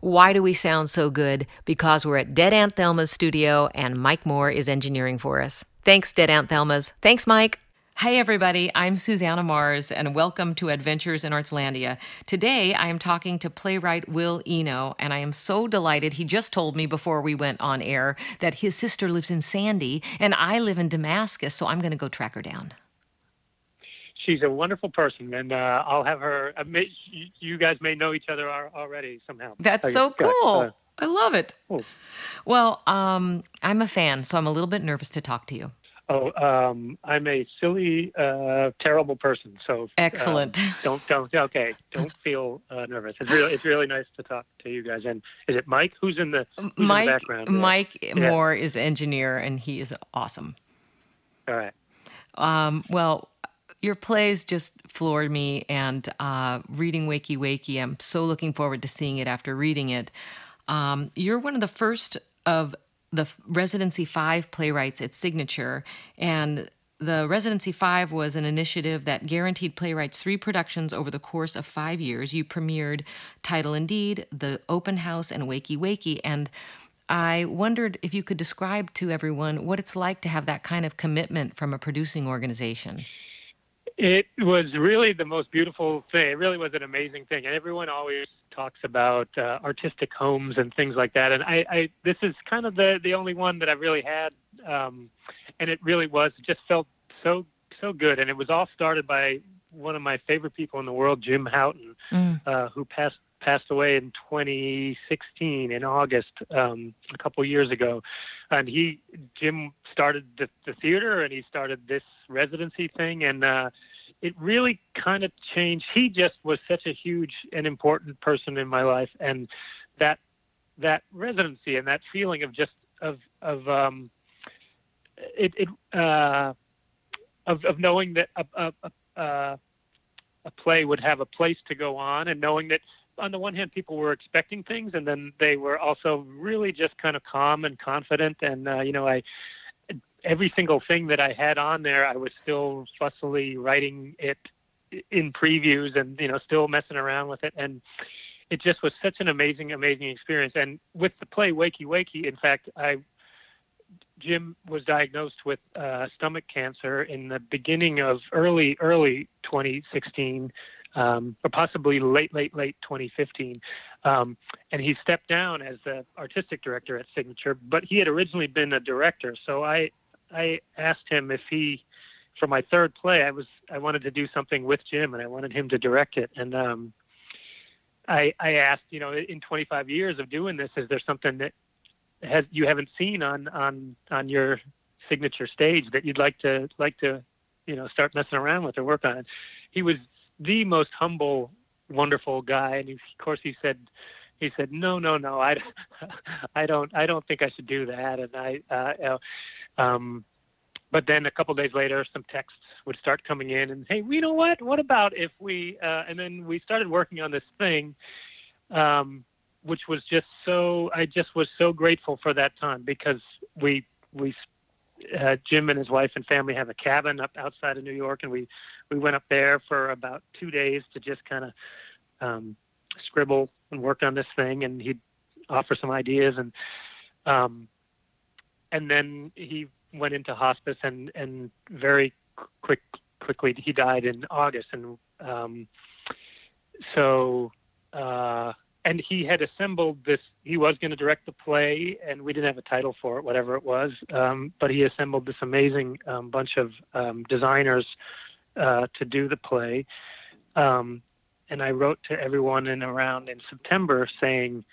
Why do we sound so good? Because we're at Dead Aunt Thelma's studio and Mike Moore is engineering for us. Thanks, Dead Aunt Thelma's. Thanks, Mike. Hey everybody, I'm Susannah Mars and welcome to Adventures in Artslandia. Today I am talking to playwright Will Eno and I am so delighted he just told me before we went on air that his sister lives in Sandy and I live in Damascus, so I'm going to go track her down. She's a wonderful person, and uh, I'll have her. Uh, may, you guys may know each other already somehow. That's so cool. Uh, I love it. Cool. Well, um, I'm a fan, so I'm a little bit nervous to talk to you. Oh, um, I'm a silly, uh, terrible person. So uh, excellent. Uh, don't don't okay. Don't feel uh, nervous. It's really it's really nice to talk to you guys. And is it Mike? Who's in the, who's Mike? In the background? Mike yeah. Moore is the engineer, and he is awesome. All right. Um, well, your plays just floored me, and uh, reading Wakey Wakey, I'm so looking forward to seeing it after reading it. Um, you're one of the first of the Residency 5 playwrights at Signature. And the Residency 5 was an initiative that guaranteed playwrights three productions over the course of five years. You premiered Title and Deed, The Open House, and Wakey Wakey. And I wondered if you could describe to everyone what it's like to have that kind of commitment from a producing organization. It was really the most beautiful thing. It really was an amazing thing. And everyone always talks about uh, artistic homes and things like that. And I, I, this is kind of the the only one that I've really had, um, and it really was. It just felt so so good. And it was all started by one of my favorite people in the world, Jim Houghton, mm. uh, who passed passed away in 2016 in August, um, a couple years ago. And he, Jim, started the, the theater and he started this residency thing, and uh, it really kind of changed. He just was such a huge and important person in my life, and that that residency and that feeling of just of of um, it, it uh, of of knowing that a, a, a, a play would have a place to go on, and knowing that on the one hand people were expecting things, and then they were also really just kind of calm and confident, and uh, you know I every single thing that I had on there, I was still fussily writing it in previews and you know still messing around with it. And it just was such an amazing amazing experience. And with the play wakey wakey in fact i jim was diagnosed with uh, stomach cancer in the beginning of early early 2016 um, or possibly late late late 2015 um, and he stepped down as the artistic director at signature but he had originally been a director. So i I asked him if he, for my third play, I was I wanted to do something with Jim and I wanted him to direct it. And um, I I asked, you know, in 25 years of doing this, is there something that has you haven't seen on on on your signature stage that you'd like to like to you know start messing around with or work on? He was the most humble, wonderful guy, and he, of course he said he said no no no I I don't I don't think I should do that and I uh, um, but then a couple days later, some texts would start coming in, and hey, you know what? What about if we? Uh, and then we started working on this thing, um, which was just so. I just was so grateful for that time because we we uh, Jim and his wife and family have a cabin up outside of New York, and we we went up there for about two days to just kind of um, scribble and work on this thing, and he'd offer some ideas, and um, and then he went into hospice and and very quick quickly he died in August. And um, so uh, and he had assembled this he was going to direct the play and we didn't have a title for it whatever it was um, but he assembled this amazing um, bunch of um, designers uh, to do the play. Um, and I wrote to everyone in around in September saying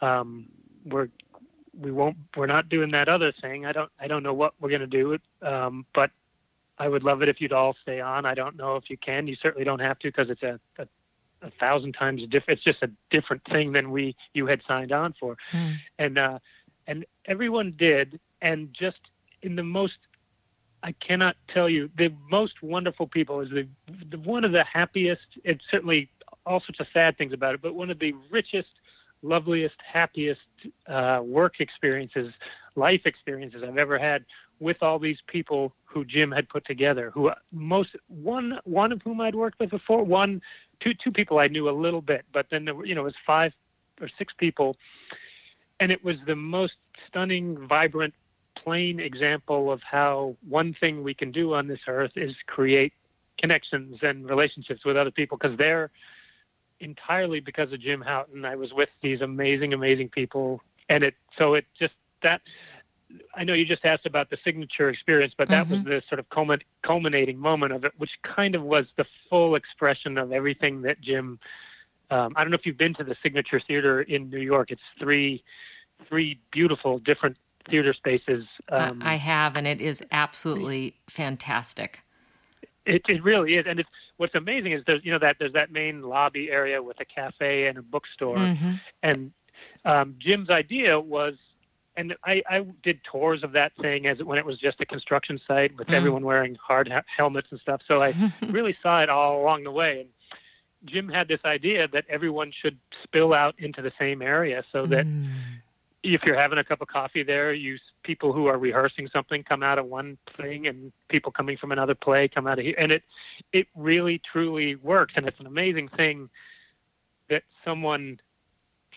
um, we're we won't we're not doing that other thing. I don't i don't know what we're going to do um, but i would love it if you'd all stay on. I don't know if you can. You certainly don't have to because it's a, a, a thousand times different it's just a different thing than we you had signed on for. Mm. and uh and everyone did and just in the most i cannot tell you the most wonderful people is the, the one of the happiest it's certainly all sorts of sad things about it but one of the richest loveliest, happiest uh, work experiences, life experiences I've ever had with all these people who Jim had put together. Who most one one of whom I'd worked with before, one two two people I knew a little bit, but then there were you know it was five or six people, and it was the most stunning, vibrant, plain example of how one thing we can do on this earth is create connections and relationships with other people because they're entirely because of Jim Houghton. I was with these amazing, amazing people, and it so it just that. I know you just asked about the signature experience, but that Mm-hmm. was the sort of culminating moment of it, which kind of was the full expression of everything that Jim. Um, I don't know if you've been to the Signature Theater in New York. It's three, three beautiful different theater spaces. Um, I I have, and it is absolutely fantastic. It, it really is, and it's what's amazing is there's you know that there's that main lobby area with a cafe and a bookstore, Mhm. and um, Jim's idea was, and I, I did tours of that thing as when it was just a construction site with Mm. everyone wearing hard ha- helmets and stuff. So I really saw it all along the way. And Jim had this idea that everyone should spill out into the same area so that Mm. If you're having a cup of coffee there, you people who are rehearsing something come out of one thing, and people coming from another play come out of here, and it it really truly works, and it's an amazing thing that someone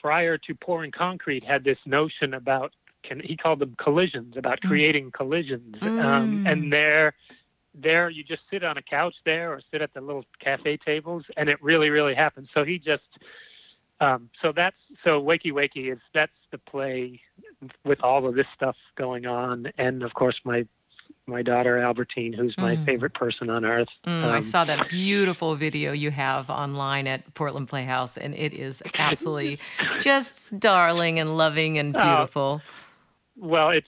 prior to pouring concrete had this notion about can he called them collisions about Mm. creating collisions, um, Mm. and there there you just sit on a couch there or sit at the little cafe tables, and it really really happens. So he just um, so that's so Wakey Wakey is that's the play with all of this stuff going on, and of course my my daughter Albertine, who's my Mm. favorite person on earth. Mm, I Um, saw that beautiful video you have online at Portland Playhouse, and it is absolutely just darling and loving and Oh, beautiful. well, it's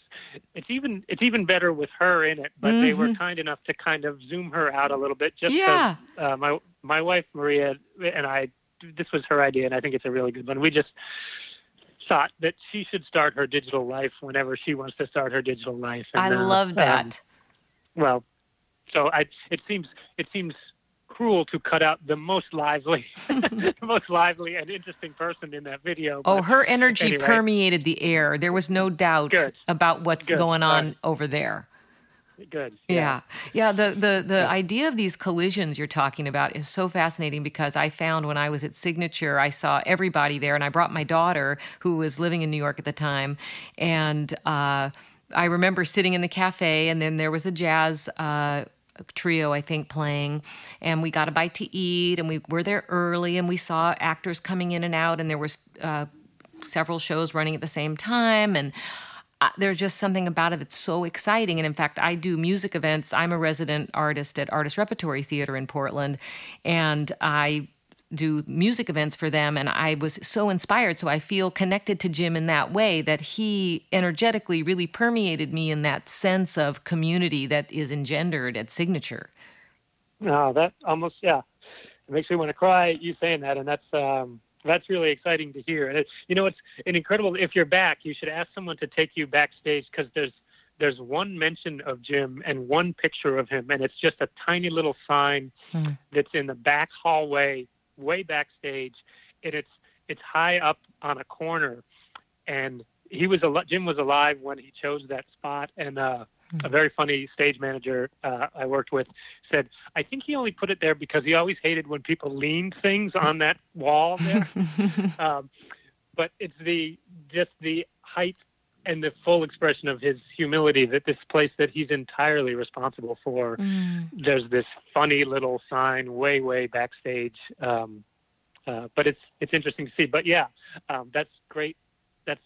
it's even it's even better with her in it, but they were Mhm. kind enough to kind of zoom her out a little bit. Just Yeah. uh, my my wife Maria and I, this was her idea, and I think it's a really good one. We just thought that she should start her digital life whenever she wants to start her digital life. I And, uh, love um, that. well, so I it seems it seems cruel to cut out the most lively, the most lively and interesting person in that video. oh, her energy anyway. permeated the air. There was no doubt Good. about what's Good. going on right. over there. Good. Yeah. Yeah. The, the, the idea of these collisions you're talking about is so fascinating because I found when I was at Signature, I saw everybody there and I brought my daughter who was living in New York at the time. And uh, I remember sitting in the cafe and then there was a jazz. Uh, trio i think playing and we got a bite to eat and we were there early and we saw actors coming in and out and there was uh, several shows running at the same time and there's just something about it that's so exciting. And in fact i do music events. I'm a resident artist at artist repertory theater in portland and i do music events for them. And i was so inspired. So i feel connected to jim in that way that he energetically really permeated me in that sense of community that is engendered at signature. No, that almost yeah, it makes me want to cry. You saying that, and that's um, that's really exciting to hear. And it's you know it's an incredible. If you're back, you should ask someone to take you backstage because there's there's one mention of Jim and one picture of him, and it's just a tiny little sign Hmm. that's in the back hallway, way backstage, and it's it's high up on a corner, and he was al- Jim was alive when he chose that spot, and uh, a very funny stage manager uh, I worked with said, I think he only put it there because he always hated when people leaned things on that wall there. um, but it's the just the height and the full expression of his humility that this place that he's entirely responsible for. There's this funny little sign way, way backstage. Um, uh, but it's it's interesting to see. But yeah, um, that's great. That's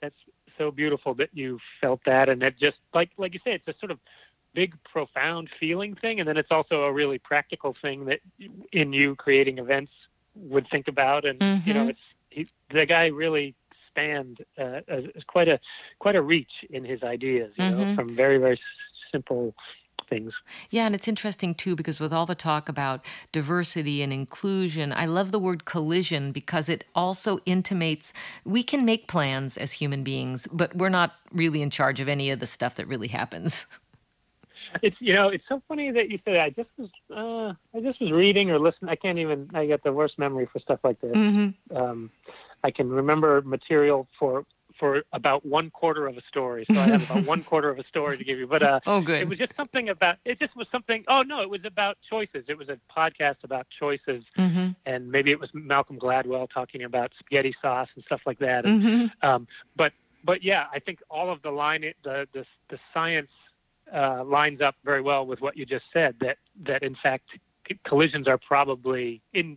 that's so beautiful that you felt that, and that just like like you say, it's a sort of big, profound feeling thing, and then it's also a really practical thing that in you creating events would think about, and you know, Mhm. it's he, the guy really spanned uh, as quite a quite a reach in his ideas, you know, Mhm. from very very simple things. Yeah, and it's interesting too because with all the talk about diversity and inclusion, I love the word collision because it also intimates we can make plans as human beings, but we're not really in charge of any of the stuff that really happens. It's you know it's so funny that you said that. I just was uh, I just was reading or listening. I can't even. I get the worst memory for stuff like this. Mm-hmm. Um, I can remember material for for about one quarter of a story. So I have about one quarter of a story to give you. But uh, oh, good. It was just something about. It just was something. Oh no, it was about choices. It was a podcast about choices, mm-hmm. and maybe it was Malcolm Gladwell talking about spaghetti sauce and stuff like that. And, mm-hmm. um, but but yeah, I think all of the line the the the science uh, lines up very well with what you just said. That that in fact collisions are probably in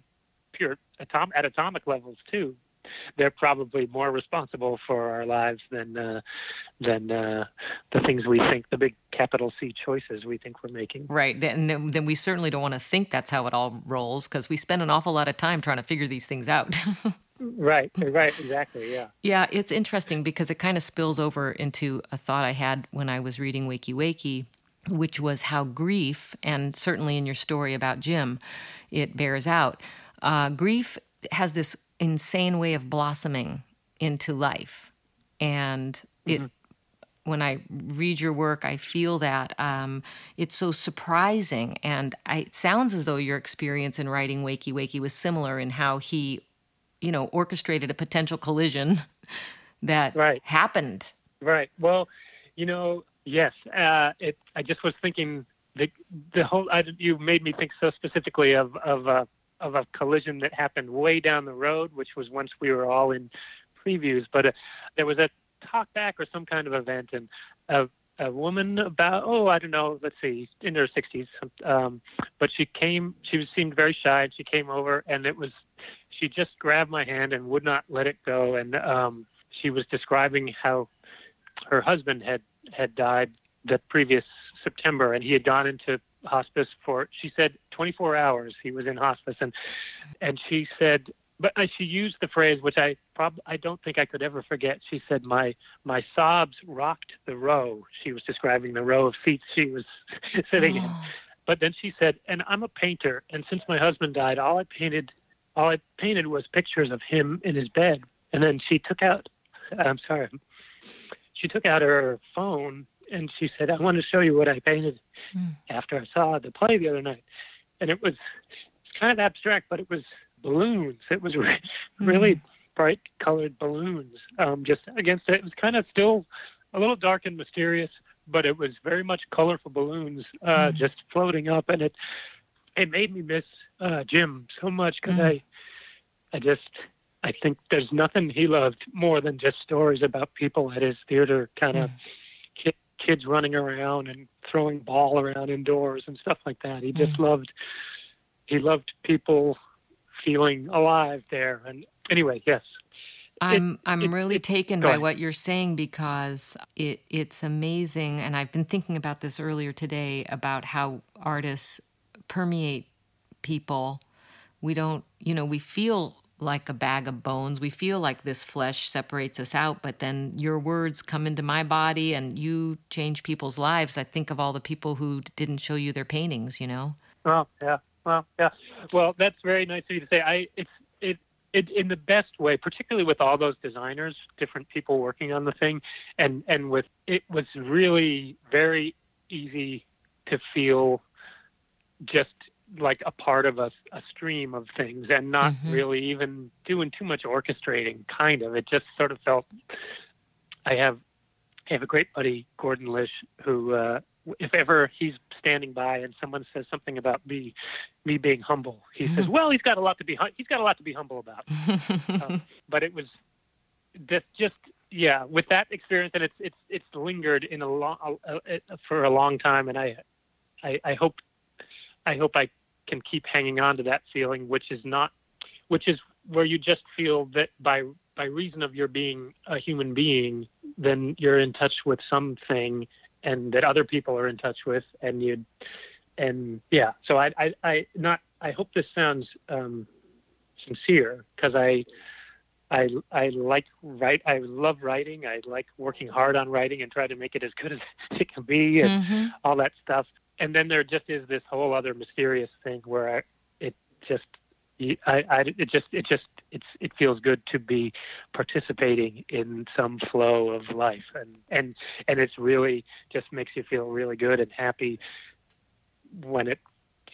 pure atom at atomic levels too they're probably more responsible for our lives than uh, than uh, the things we think the big capital C choices we think we're making. Right, and then, then we certainly don't want to think that's how it all rolls because we spend an awful lot of time trying to figure these things out. right, right, exactly, yeah. Yeah, it's interesting because it kind of spills over into a thought I had when I was reading Wakey Wakey which was how grief, and certainly in your story about Jim, it bears out. Uh, grief has this insane way of blossoming into life. And mm-hmm. it when I read your work, I feel that um, it's so surprising. And I, it sounds as though your experience in writing Wakey Wakey was similar in how he, you know, orchestrated a potential collision that right. happened. Right. Well, you know, yes. Uh, it. I just was thinking the the whole. I, you made me think so specifically of of uh, of a collision that happened way down the road, which was once we were all in previews. But uh, there was a talk back or some kind of event, and a, a woman about oh I don't know, let's see, in her 60s, um, but she came. She seemed very shy, and she came over, and it was she just grabbed my hand and would not let it go, and um, she was describing how her husband had had died the previous September, and he had gone into hospice for she said 24 hours he was in hospice. And and she said but she used the phrase which I prob I don't think I could ever forget. She said my my sobs rocked the row. She was describing the row of seats she was sitting oh. in ah. but then she said and I'm a painter and since my husband died all I painted all I painted was pictures of him in his bed. And then she took out I'm sorry she took out her phone and she said, I want to show you what I painted mm. after I saw the play the other night. And it was it's kind of abstract, but it was balloons. It was re- mm. really bright colored balloons. Um, just against it, it was kind of still a little dark and mysterious, but it was very much colorful balloons uh, mm. just floating up, and it it made me miss uh, Jim so much because I I just I think there's nothing he loved more than just stories about people at his theater kind of kids running around and throwing ball around indoors and stuff like that. He just mm. loved he loved people feeling alive there. And anyway, yes. I'm it, I'm it, really it, taken by what you're saying because it it's amazing and I've been thinking about this earlier today about how artists permeate people. We don't, you know, we feel like a bag of bones. We feel like this flesh separates us out, but then your words come into my body and you change people's lives. I think of all the people who didn't show you their paintings, you know? Well, yeah. Well, yeah. Well, that's very nice of you to say. I, it's, it, it, in the best way, particularly with all those designers, different people working on the thing, and and with it was really very easy to feel just like a part of a, a stream of things and not mm-hmm. really even doing too much orchestrating kind of. It just sort of felt i have i have a great buddy gordon lish who uh if ever he's standing by and someone says something about me me being humble he says well he's got a lot to be he's got a lot to be humble about. Um, but it was just just yeah with that experience and it's it's it's lingered in a long for a long time and i i, I hope I hope I can keep hanging on to that feeling, which is not, which is where you just feel that by by reason of your being a human being, then you're in touch with something, and that other people are in touch with, and you, and yeah. So I I, I not I hope this sounds um, sincere because I. I I like write. I love writing. I like working hard on writing and try to make it as good as it can be, and mm-hmm. all that stuff and then there just is this whole other mysterious thing where I, it just I, I it just it just it's it feels good to be participating in some flow of life and and and it's really just makes you feel really good and happy when it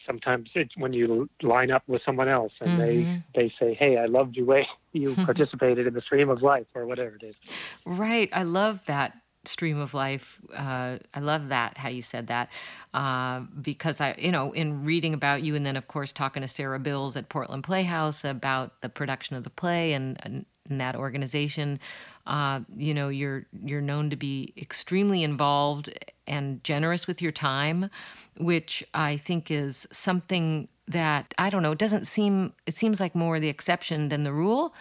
sometimes it's when you line up with someone else and Mm-hmm. they they say, "Hey, I loved the way you participated in the stream of life," or whatever it is. Right. I love that stream of life. Uh, I love that how you said that uh, because I, you know, in reading about you, and then of course talking to Sarah Bills at Portland Playhouse about the production of the play and, and, that organization. Uh, you know, you're you're known to be extremely involved and generous with your time, which I think is something that I don't know. It doesn't seem. It seems like more the exception than the rule.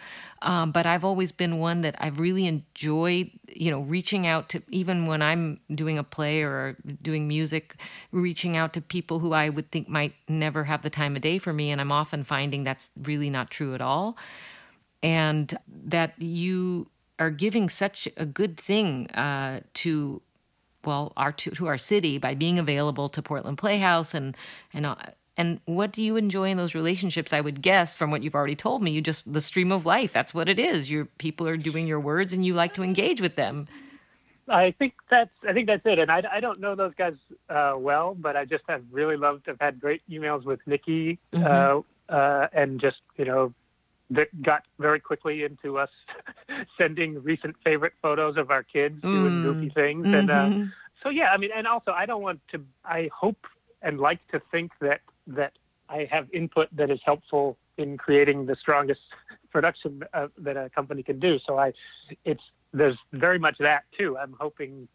Um, but I've always been one that I've really enjoyed. You know, reaching out to even when I'm doing a play or doing music, reaching out to people who I would think might never have the time of day for me, and I'm often finding that's really not true at all. And that you are giving such a good thing uh, to well our to, to our city by being available to Portland Playhouse and and uh, and what do you enjoy in those relationships? I would guess from what you've already told me, you just the stream of life. That's what it is. Your people are doing your words, and you like to engage with them. I think that's I think that's it. And I, I don't know those guys uh, well, but I just have really loved. I've had great emails with Nikki, uh, uh, and just you know that got very quickly into us sending recent favorite photos of our kids doing goofy things. And uh, so yeah, I mean, and also I don't want to. I hope and like to think that that I have input that is helpful in creating the strongest production uh, that a company can do. So I, it's there's very much that too. I'm hoping,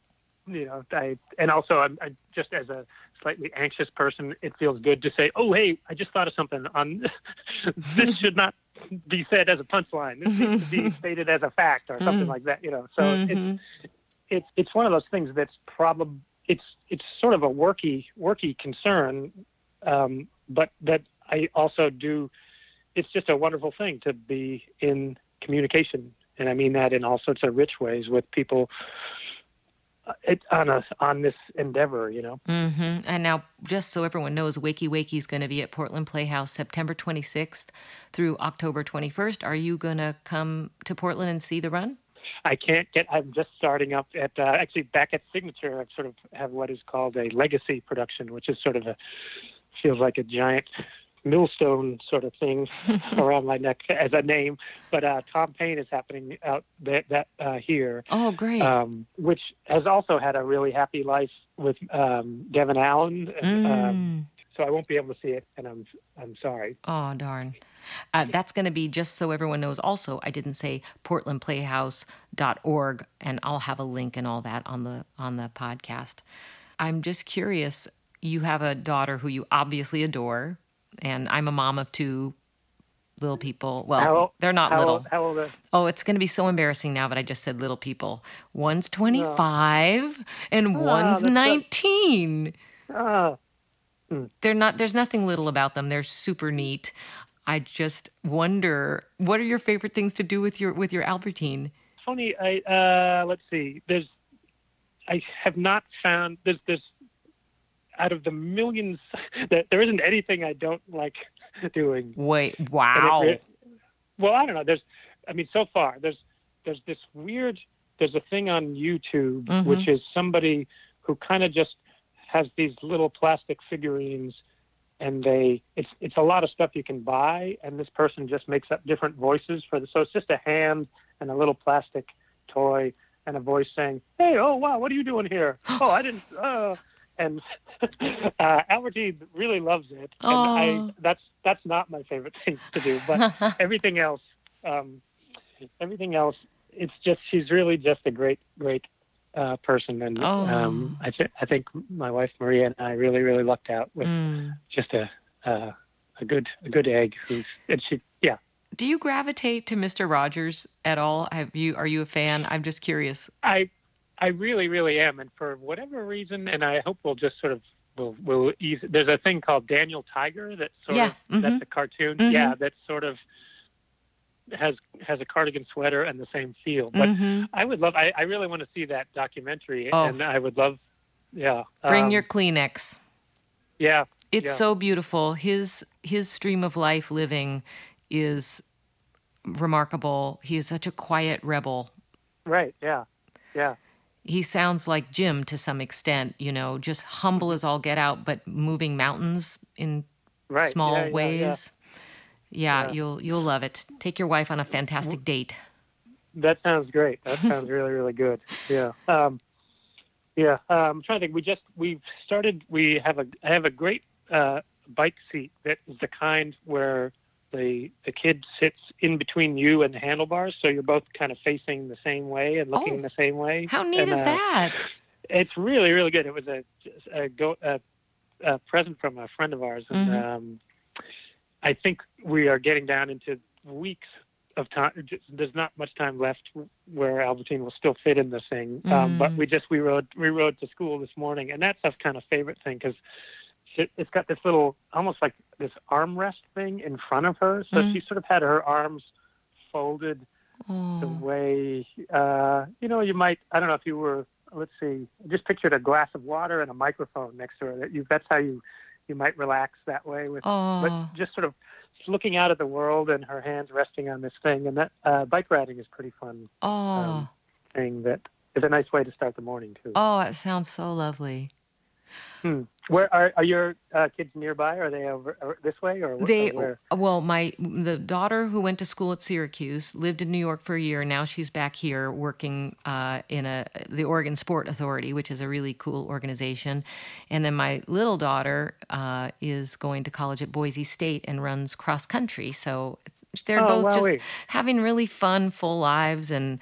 you know, I and also I'm I, just as a slightly anxious person, it feels good to say, oh hey, I just thought of something on this should not be said as a punchline. This needs to be stated as a fact or something like that. You know, so it's it's it's one of those things that's probably it's it's sort of a worky worky concern, um, but that I also do. It's just a wonderful thing to be in communication, and I mean that in all sorts of rich ways with people. uh, It, on a on this endeavor, you know. hmm And now, just so everyone knows, Wakey Wakey is going to be at Portland Playhouse September 26th through October 21st. Are you going to come to Portland and see the run? I can't get. I'm just starting up at uh, actually back at Signature. I've sort of have what is called a legacy production, which is sort of a feels like a giant millstone sort of thing around my neck as a name. But uh, Thom Pain is happening out that that uh, here, Oh, great. um, which has also had a really happy life with um, Devin Allen. And, Mm. um, so I won't be able to see it, and I'm I'm sorry. Oh, darn. Uh, that's going to be just so everyone knows. Also, I didn't say portlandplayhouse.org, and I'll have a link and all that on the on the podcast. I'm just curious. You have a daughter who you obviously adore, and I'm a mom of two little people. Well, How- they're not how, little. How old? Are, Oh, it's going to be so embarrassing now that I just said little people. One's 25 and one's that's so- 19 uh, they're not there's nothing little about them they're super neat i just wonder what are your favorite things to do with your with your albertine funny. I uh, let's see. There's, I have not found there's there's out of the millions that there isn't anything I don't like doing. wait And it wow well, I don't know. There's, I mean, so far there's there's this weird. There's a thing on YouTube Mhm. which is somebody who kind of just has these little plastic figurines and they it's it's a lot of stuff you can buy and this person just makes up different voices for the so it's just a hand and a little plastic toy and a voice saying hey oh wow what are you doing here oh i didn't uh and uh albertine really loves it. And i that's that's not my favorite thing to do but everything else um everything else it's just she's really just a great great uh person. And Oh. um i th- i think my wife maria and i really really lucked out with Mm. just a uh, a good a good egg who's and she yeah. Do you gravitate to mr rogers at all? Have you are you a fan? I'm just curious. I i really really am and for whatever reason and i hope we'll just sort of we'll we'll ease there's a thing called daniel tiger that's sort Yeah, of mhm. that's a cartoon Mhm. yeah that sort of has has a cardigan sweater and the same feel but Mhm. i would love i, I really want to see that documentary Oh. and i would love yeah bring um, your kleenex yeah it's yeah. so beautiful his his stream of life living is remarkable he is such a quiet rebel right yeah yeah he sounds like Jim to some extent, you know, just humble as all get out, but moving mountains in right. small yeah, yeah, ways. Yeah. Yeah. you'll you'll love it. Take your wife on a fantastic date. That sounds great. That sounds really, really good. Yeah. Um, yeah. Um, I'm trying to think. We just we've started. We have a I have a great uh, bike seat that is the kind where the the kid sits in between you and the handlebars, so you're both kind of facing the same way and looking Oh. the same way. How neat And, is uh, that? It's really, really good. It was a a, go, a, a present from a friend of ours, and Mhm. um, I think we are getting down into weeks of time. There's not much time left where Albertine will still fit in this thing. Um, but Mm. we just we rode we rode to school this morning, and that's our kind of favorite thing because it's got this little almost like this armrest thing in front of her, so Mm. she sort of had her arms folded the Oh. way uh, you know you might I don't know if you were let's see just pictured a glass of water and a microphone next to her that you that's how you you might relax that way with Oh. but just sort of looking out at the world and her hands resting on this thing and that uh, bike riding is pretty fun Oh. um, thing that is a nice way to start the morning too. oh, it sounds so lovely. Hmm. Where are, are your uh, kids nearby? Are they over, this way or, They or well, my the daughter who went to school at Syracuse lived in New York for a year. Now she's back here working uh, in a the Oregon Sport Authority, which is a really cool organization. And then my little daughter uh, is going to college at Boise State and runs cross country. So it's, they're Oh, both just having really fun, full lives and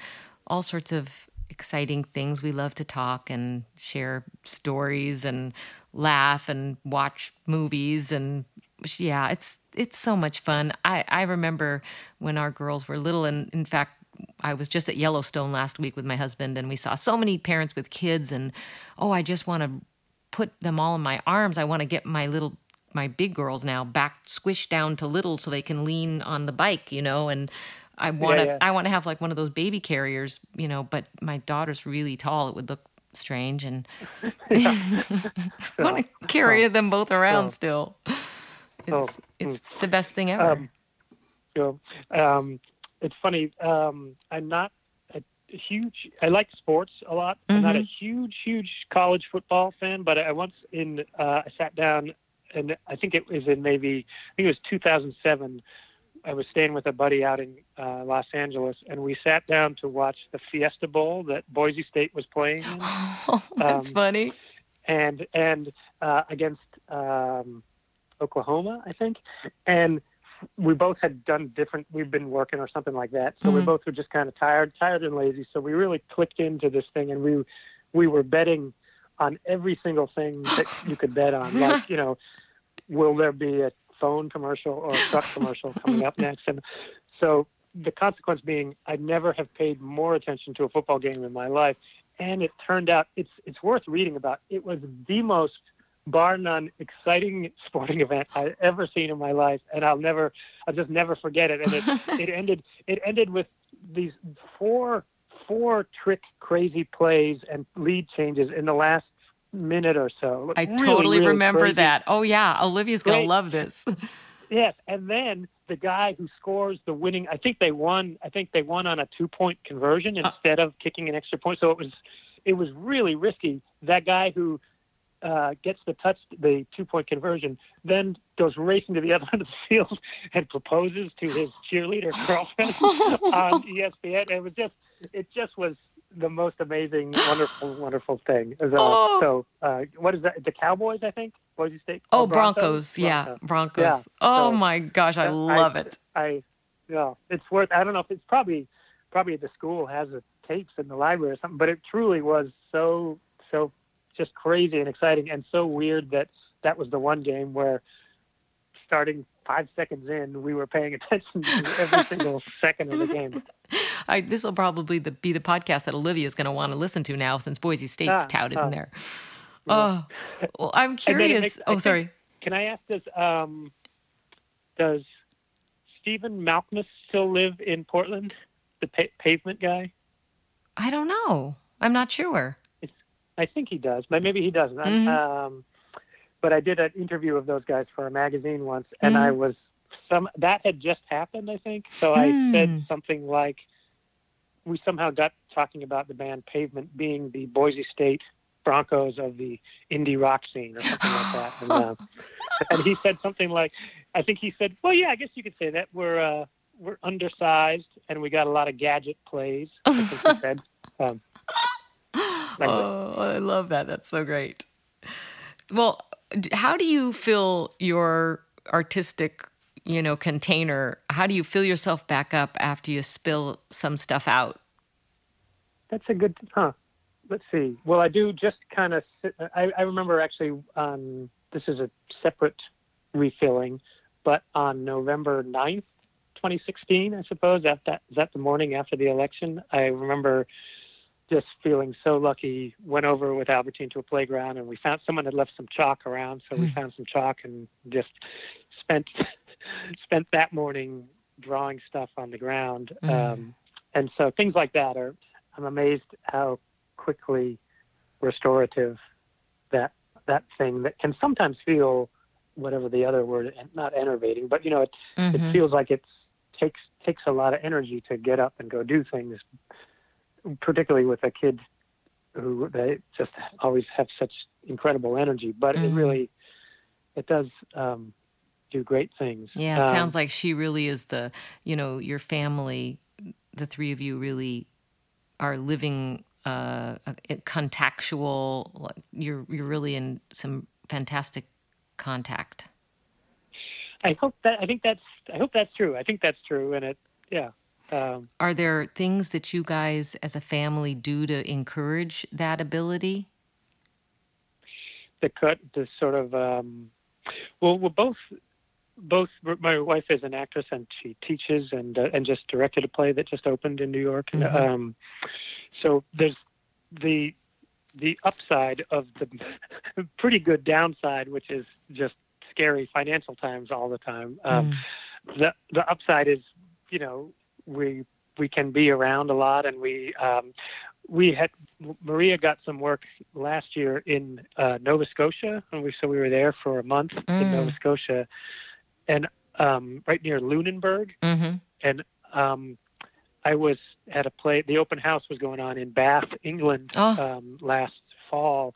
all sorts of exciting things. We love to talk and share stories and laugh and watch movies and yeah, it's it's so much fun. I I remember when our girls were little and in fact I was just at Yellowstone last week with my husband and we saw so many parents with kids and oh, I just want to put them all in my arms. I want to get my little my big girls now back squished down to little so they can lean on the bike, you know, and I want to yeah. I want to have like one of those baby carriers, you know, but my daughter's really tall. It would look strange and I want to carry them both around Oh. still. It's Oh. it's the best thing ever. Um, So, um, it's funny. Um, I'm not a huge. I like sports a lot. I'm not a huge, huge college football fan, but I once in uh, I sat down, and I think it was in maybe I think it was 2007. I was staying with a buddy out in uh, Los Angeles, and we sat down to watch the Fiesta Bowl that Boise State was playing, oh, that's um, funny. and and uh, against um, Oklahoma, I think, and we both had done different. We've been working or something like that, so we Mhm. both were just kind of tired, tired and lazy. So we really clicked into this thing, and we we were betting on every single thing that you could bet on. Like you know, will there be a phone commercial or a truck commercial coming up next? And so the consequence being, I never have paid more attention to a football game in my life. And it turned out it's it's worth reading about. It was the most bar none exciting sporting event I've ever seen in my life, and I'll never I'll just never forget it. And it it ended it ended with these four four trick crazy plays and lead changes in the last minute or so. I Really, totally really remember crazy. that. Oh yeah, Olivia's gonna love this. Yes, and then the guy who scores the winning, I think they won. I think they won on a two-point conversion instead of kicking an extra point. So it was, it was really risky. That guy who uh, gets the touch, the two-point conversion, then goes racing to the other end of the field and proposes to his cheerleader girlfriend on ESPN. It was just, it just was the most amazing, wonderful, wonderful thing. So, Oh. so uh, what is that? The Cowboys, I think, Boise State. Oh, or Broncos. Yeah, Broncos. Broncos. Yeah, Oh so- my gosh, I I- love it. I, yeah, it's worth. I don't know if it's probably probably the school has the tapes in the library or something, but it truly was so so just crazy and exciting and so weird that that was the one game where starting five seconds in, we were paying attention to every single second of the game. This will probably the, be the podcast that Olivia is going to want to listen to now since Boise State's Ah, touted ah. in there. Oh, well, I'm And then it curious. makes- oh, think- sorry. Can I ask does um does Stephen Malkmus still live in Portland? The pa- pavement guy? I don't know. I'm not sure. I think he does, but maybe he doesn't. Mhm. Um, but I did an interview of those guys for a magazine once, and I Mhm. was some that had just happened, I think. So I Hmm. said something like, we somehow got talking about the band Pavement being the Boise State Broncos of the indie rock scene or something like that. And, uh, and he said something like, I think he said, "Well, yeah, I guess you could say that we're uh, we're undersized and we got a lot of gadget plays." I think he said. Um, oh, I love that. That's so great. Well, how do you fill your artistic, you know, container? How do you fill yourself back up after you spill some stuff out? That's a good, huh? Let's see. Well, I do just kind of. I, I remember actually. Um, this is a separate refilling, but on November 9th, 2016, I suppose, that, is that the morning after the election, I remember just feeling so lucky. Went over with Albertine to a playground, and we found someone had left some chalk around, so we hmm. found some chalk and just spent spent that morning drawing stuff on the ground. Mm. Um, and so things like that are. I'm amazed how quickly restorative that that thing that can sometimes feel whatever the other word not enervating but you know it mm-hmm. it feels like it takes takes a lot of energy to get up and go do things particularly with a kid who they just always have such incredible energy. But mm-hmm. it really, it does um, do great things. Yeah, it um, sounds like she really is the, you know, your family, the three of you really are living uh, contactual. You're you're really in some fantastic contact. I hope that I think that's I hope that's true. I think that's true, and it yeah um, Are there things that you guys as a family do to encourage that ability? The cut, the sort of, um, well, we're both, both. My wife is an actress and she teaches and uh, and just directed a play that just opened in New York. Mm-hmm. Um, so there's the the upside of the pretty good downside, which is just scary financial times all the time. Um, mm. The the upside is, you know, we we can be around a lot, and we um, we had Maria got some work last year in uh, Nova Scotia, and we so we were there for a month mm. in Nova Scotia, and um, right near Lunenburg, mm-hmm. and um, I was at a play. The open house was going on in Bath, England, oh. um, last fall,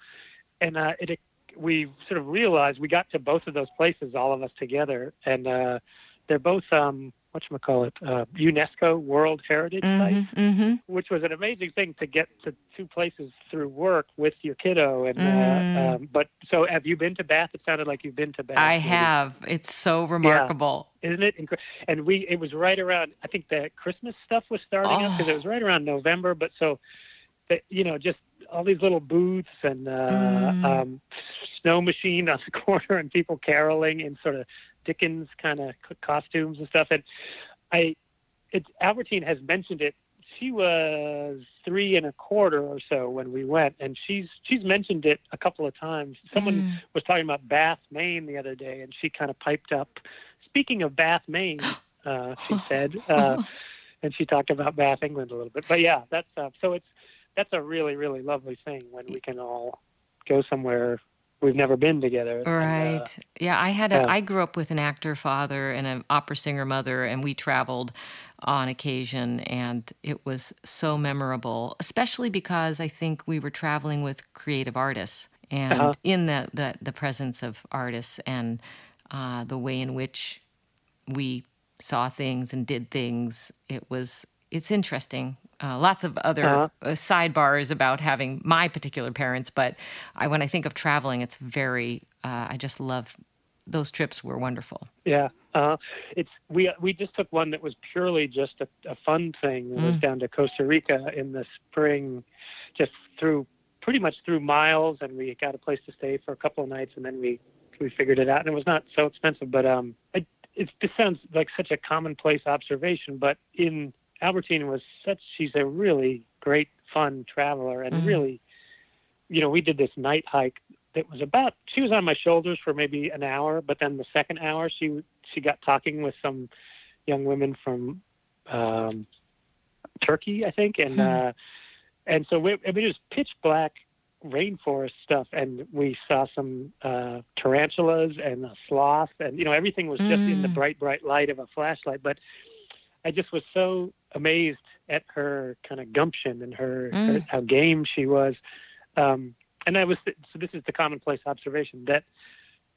and uh, it we sort of realized we got to both of those places, all of us together, and uh, they're both um, what you call it uh, UNESCO World Heritage mm-hmm, Site, mm-hmm. which was an amazing thing to get to two places through work with your kiddo. And uh, mm. uh, um, but so have you been to Bath? It sounded like you've been to Bath. I maybe. have. It's so remarkable, yeah. isn't it? And we it was right around. I think the Christmas stuff was starting oh. up because it was right around November. But so, the, you know, just all these little booths and uh, mm. um, snow machine on the corner and people caroling in sort of Dickens kind of costumes and stuff. And I, it, Albertine has mentioned it. She was three and a quarter or so when we went, and she's she's mentioned it a couple of times. Someone mm. was talking about Bath, Maine, the other day, and she kind of piped up. Speaking of Bath, Maine, uh, she said, uh, and she talked about Bath, England a little bit. But yeah, that's uh, so it's that's a really really lovely thing when we can all go somewhere we've never been together. Right. And, uh, yeah, I had a, I grew up with an actor father and an opera singer mother and we traveled on occasion and it was so memorable, especially because I think we were traveling with creative artists and uh-huh. in the, the the presence of artists and uh, the way in which we saw things and did things, it was it's interesting uh, lots of other uh-huh. Uh, sidebars about having my particular parents, but I, when I think of traveling, it's very. Uh, I just love those trips. Were wonderful. Yeah, uh, it's we we just took one that was purely just a, a fun thing. We mm. went down to Costa Rica in the spring, just through pretty much through miles, and we got a place to stay for a couple of nights, and then we we figured it out, and it was not so expensive. But um, it, it this sounds like such a commonplace observation, but in Albertine was such she's a really great fun traveler and mm-hmm. really you know we did this night hike that was about she was on my shoulders for maybe an hour but then the second hour she she got talking with some young women from um Turkey I think and mm-hmm. uh and so we, I mean it was pitch black rainforest stuff and we saw some uh tarantulas and a sloth and you know everything was just mm. in the mm. bright bright light of a flashlight but I just was so amazed at her kind of gumption and her, mm. her how game she was. Um, and I was so this is the commonplace observation that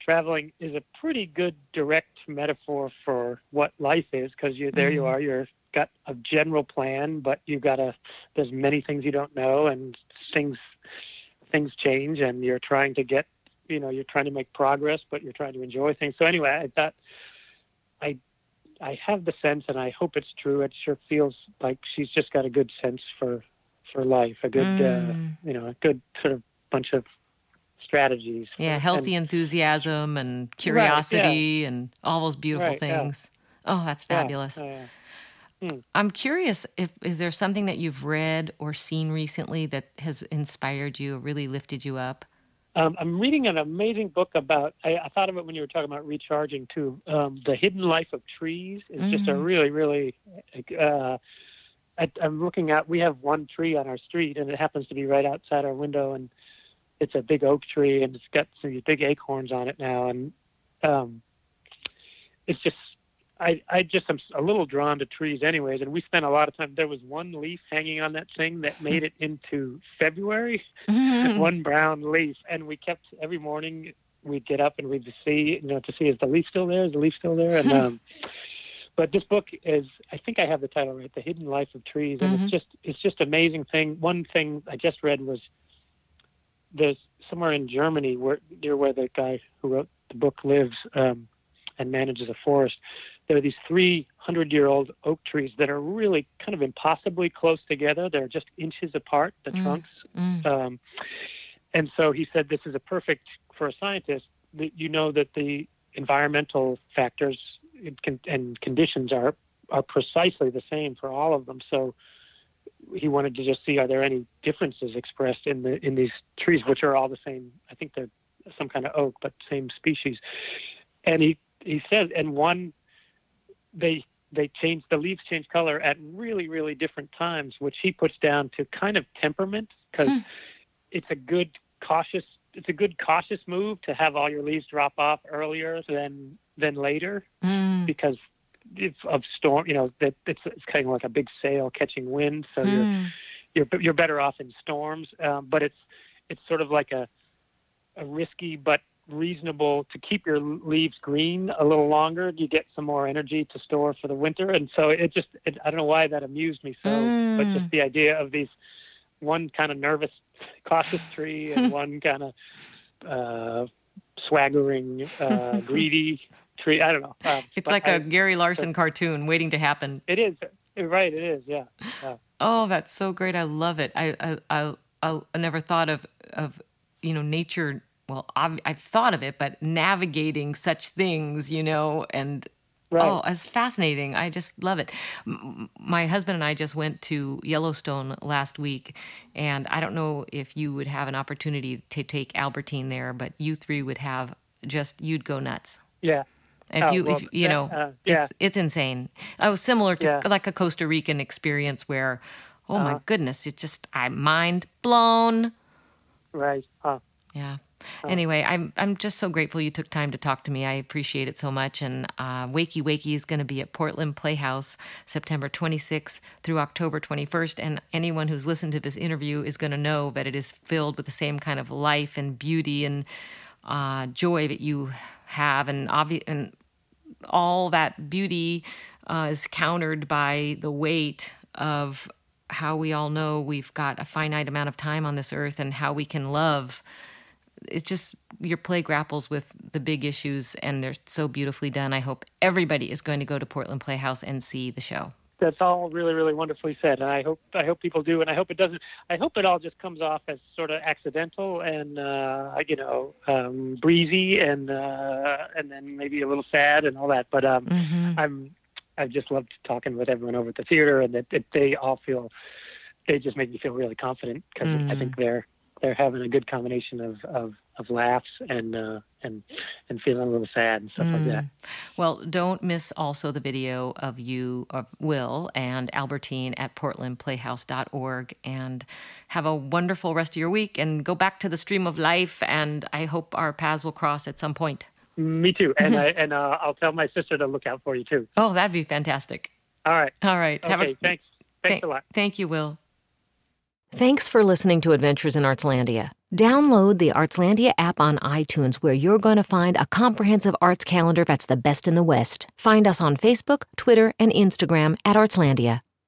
traveling is a pretty good direct metaphor for what life is because you there mm-hmm. you are you're got a general plan but you've got a there's many things you don't know and things things change and you're trying to get you know you're trying to make progress but you're trying to enjoy things so anyway i thought i i have the sense and i hope it's true it sure feels like she's just got a good sense for for life a good uh, mm. uh, you know a good sort of bunch of strategies. Yeah, healthy and, enthusiasm and curiosity right, yeah. and all those beautiful right, things. Yeah. Oh, that's fabulous. Yeah, hmm. I'm curious if is there something that you've read or seen recently that has inspired you really lifted you up? Um, I'm reading an amazing book about. I, I, thought of it when you were talking about recharging too. Um, the Hidden Life of Trees is mm-hmm. just a mm-hmm. really, really. Uh, I, I'm looking at. We have one tree on our street, and it happens to be right outside our window, and it's a big oak tree and it's got some big acorns on it now, and um, it's just I I just am a little drawn to trees anyways, and we spent a lot of time. There was one leaf hanging on that thing that made it into February, mm-hmm. one brown leaf, and we kept every morning we'd get up and we'd see you know to see is the leaf still there, is the leaf still there, and um, but this book is I think I have the title right, The Hidden Life of Trees, and mm-hmm. it's just it's just amazing thing. One thing I just read was there's somewhere in Germany where near where the guy who wrote the book lives um, and manages a forest. There are these 300 year old oak trees that are really kind of impossibly close together. They're just inches apart, the mm. trunks. Mm. Um, and so he said this is a perfect for a scientist that you know that the environmental factors and conditions are are precisely the same for all of them. So he wanted to just see are there any differences expressed in the in these trees, which are all the same. I think they're some kind of oak, but same species. And he he says, and one they they change the leaves change color at really really different times, which he puts down to kind of temperament because hmm. it's a good cautious it's a good cautious move to have all your leaves drop off earlier than than later mm. because of storm, you know, that it's, it's kind of like a big sail catching wind. So hmm. you're, you're, you're better off in storms. Um, but it's, it's sort of like a, a risky, but reasonable to keep your leaves green a little longer. You get some more energy to store for the winter. And so it just, it, I don't know why that amused me so, mm. but just hmm. the idea of these one kind of nervous, cautious tree and one kind of, uh, swaggering, uh, greedy tree. I don't know. Um, it's like I, a Gary Larson cartoon waiting to happen. It is right. It is. Yeah. yeah. Oh, that's so great! I love it. I I I, I never thought of of you know nature. Well, I've, I've thought of it, but navigating such things, you know, and Right. Oh, it's fascinating. I just love it. My husband and I just went to Yellowstone last week, and I don't know if you would have an opportunity to take Albertine there, but you three would have just, you'd go nuts. Yeah. If oh, you, well, if, you know, uh, yeah. it's it's insane. I was similar to yeah. like a Costa Rican experience where, oh uh, my uh-huh. goodness, it's just I'm mind blown. Right. Huh. Yeah. Anyway, I'm I'm just so grateful you took time to talk to me. I appreciate it so much. And uh, Wakey Wakey is going to be at Portland Playhouse September 26th through October 21st. And anyone who's listened to this interview is going to know that it is filled with the same kind of life and beauty and uh, joy that you have, and obvi- and all that beauty uh, is countered by the weight of how we all know we've got a finite amount of time on this earth and how we can love it's just your play grapples with the big issues and they're so beautifully done. I hope everybody is going to go to Portland Playhouse and see the show. That's all really, really wonderfully said, and I hope I hope people do, and I hope it doesn't. I hope it all just comes off as sort of accidental and uh, you know um, breezy, and uh, and then maybe a little sad and all that. But um, mm-hmm. I'm I've just loved talking with everyone over at the theater, and that, that they all feel they just make me feel really confident because mm. I think they're they're having a good combination of of, of laughs and uh, and and feeling a little sad and stuff mm. like that. Mm. Well, don't miss also the video of you of Will and Albertine at portlandplayhouse.org and have a wonderful rest of your week and go back to the stream of life and I hope our paths will cross at some point. Me too. And I, and uh, I'll tell my sister to look out for you too. Oh, that'd be fantastic. All right. All right. Okay, a, thanks. Thanks th- a lot. Thank you, Will. Thanks for listening to Adventures in Artslandia. Download the Artslandia app on iTunes where you're going to find a comprehensive arts calendar that's the best in the West. Find us on Facebook, Twitter, and Instagram at Artslandia.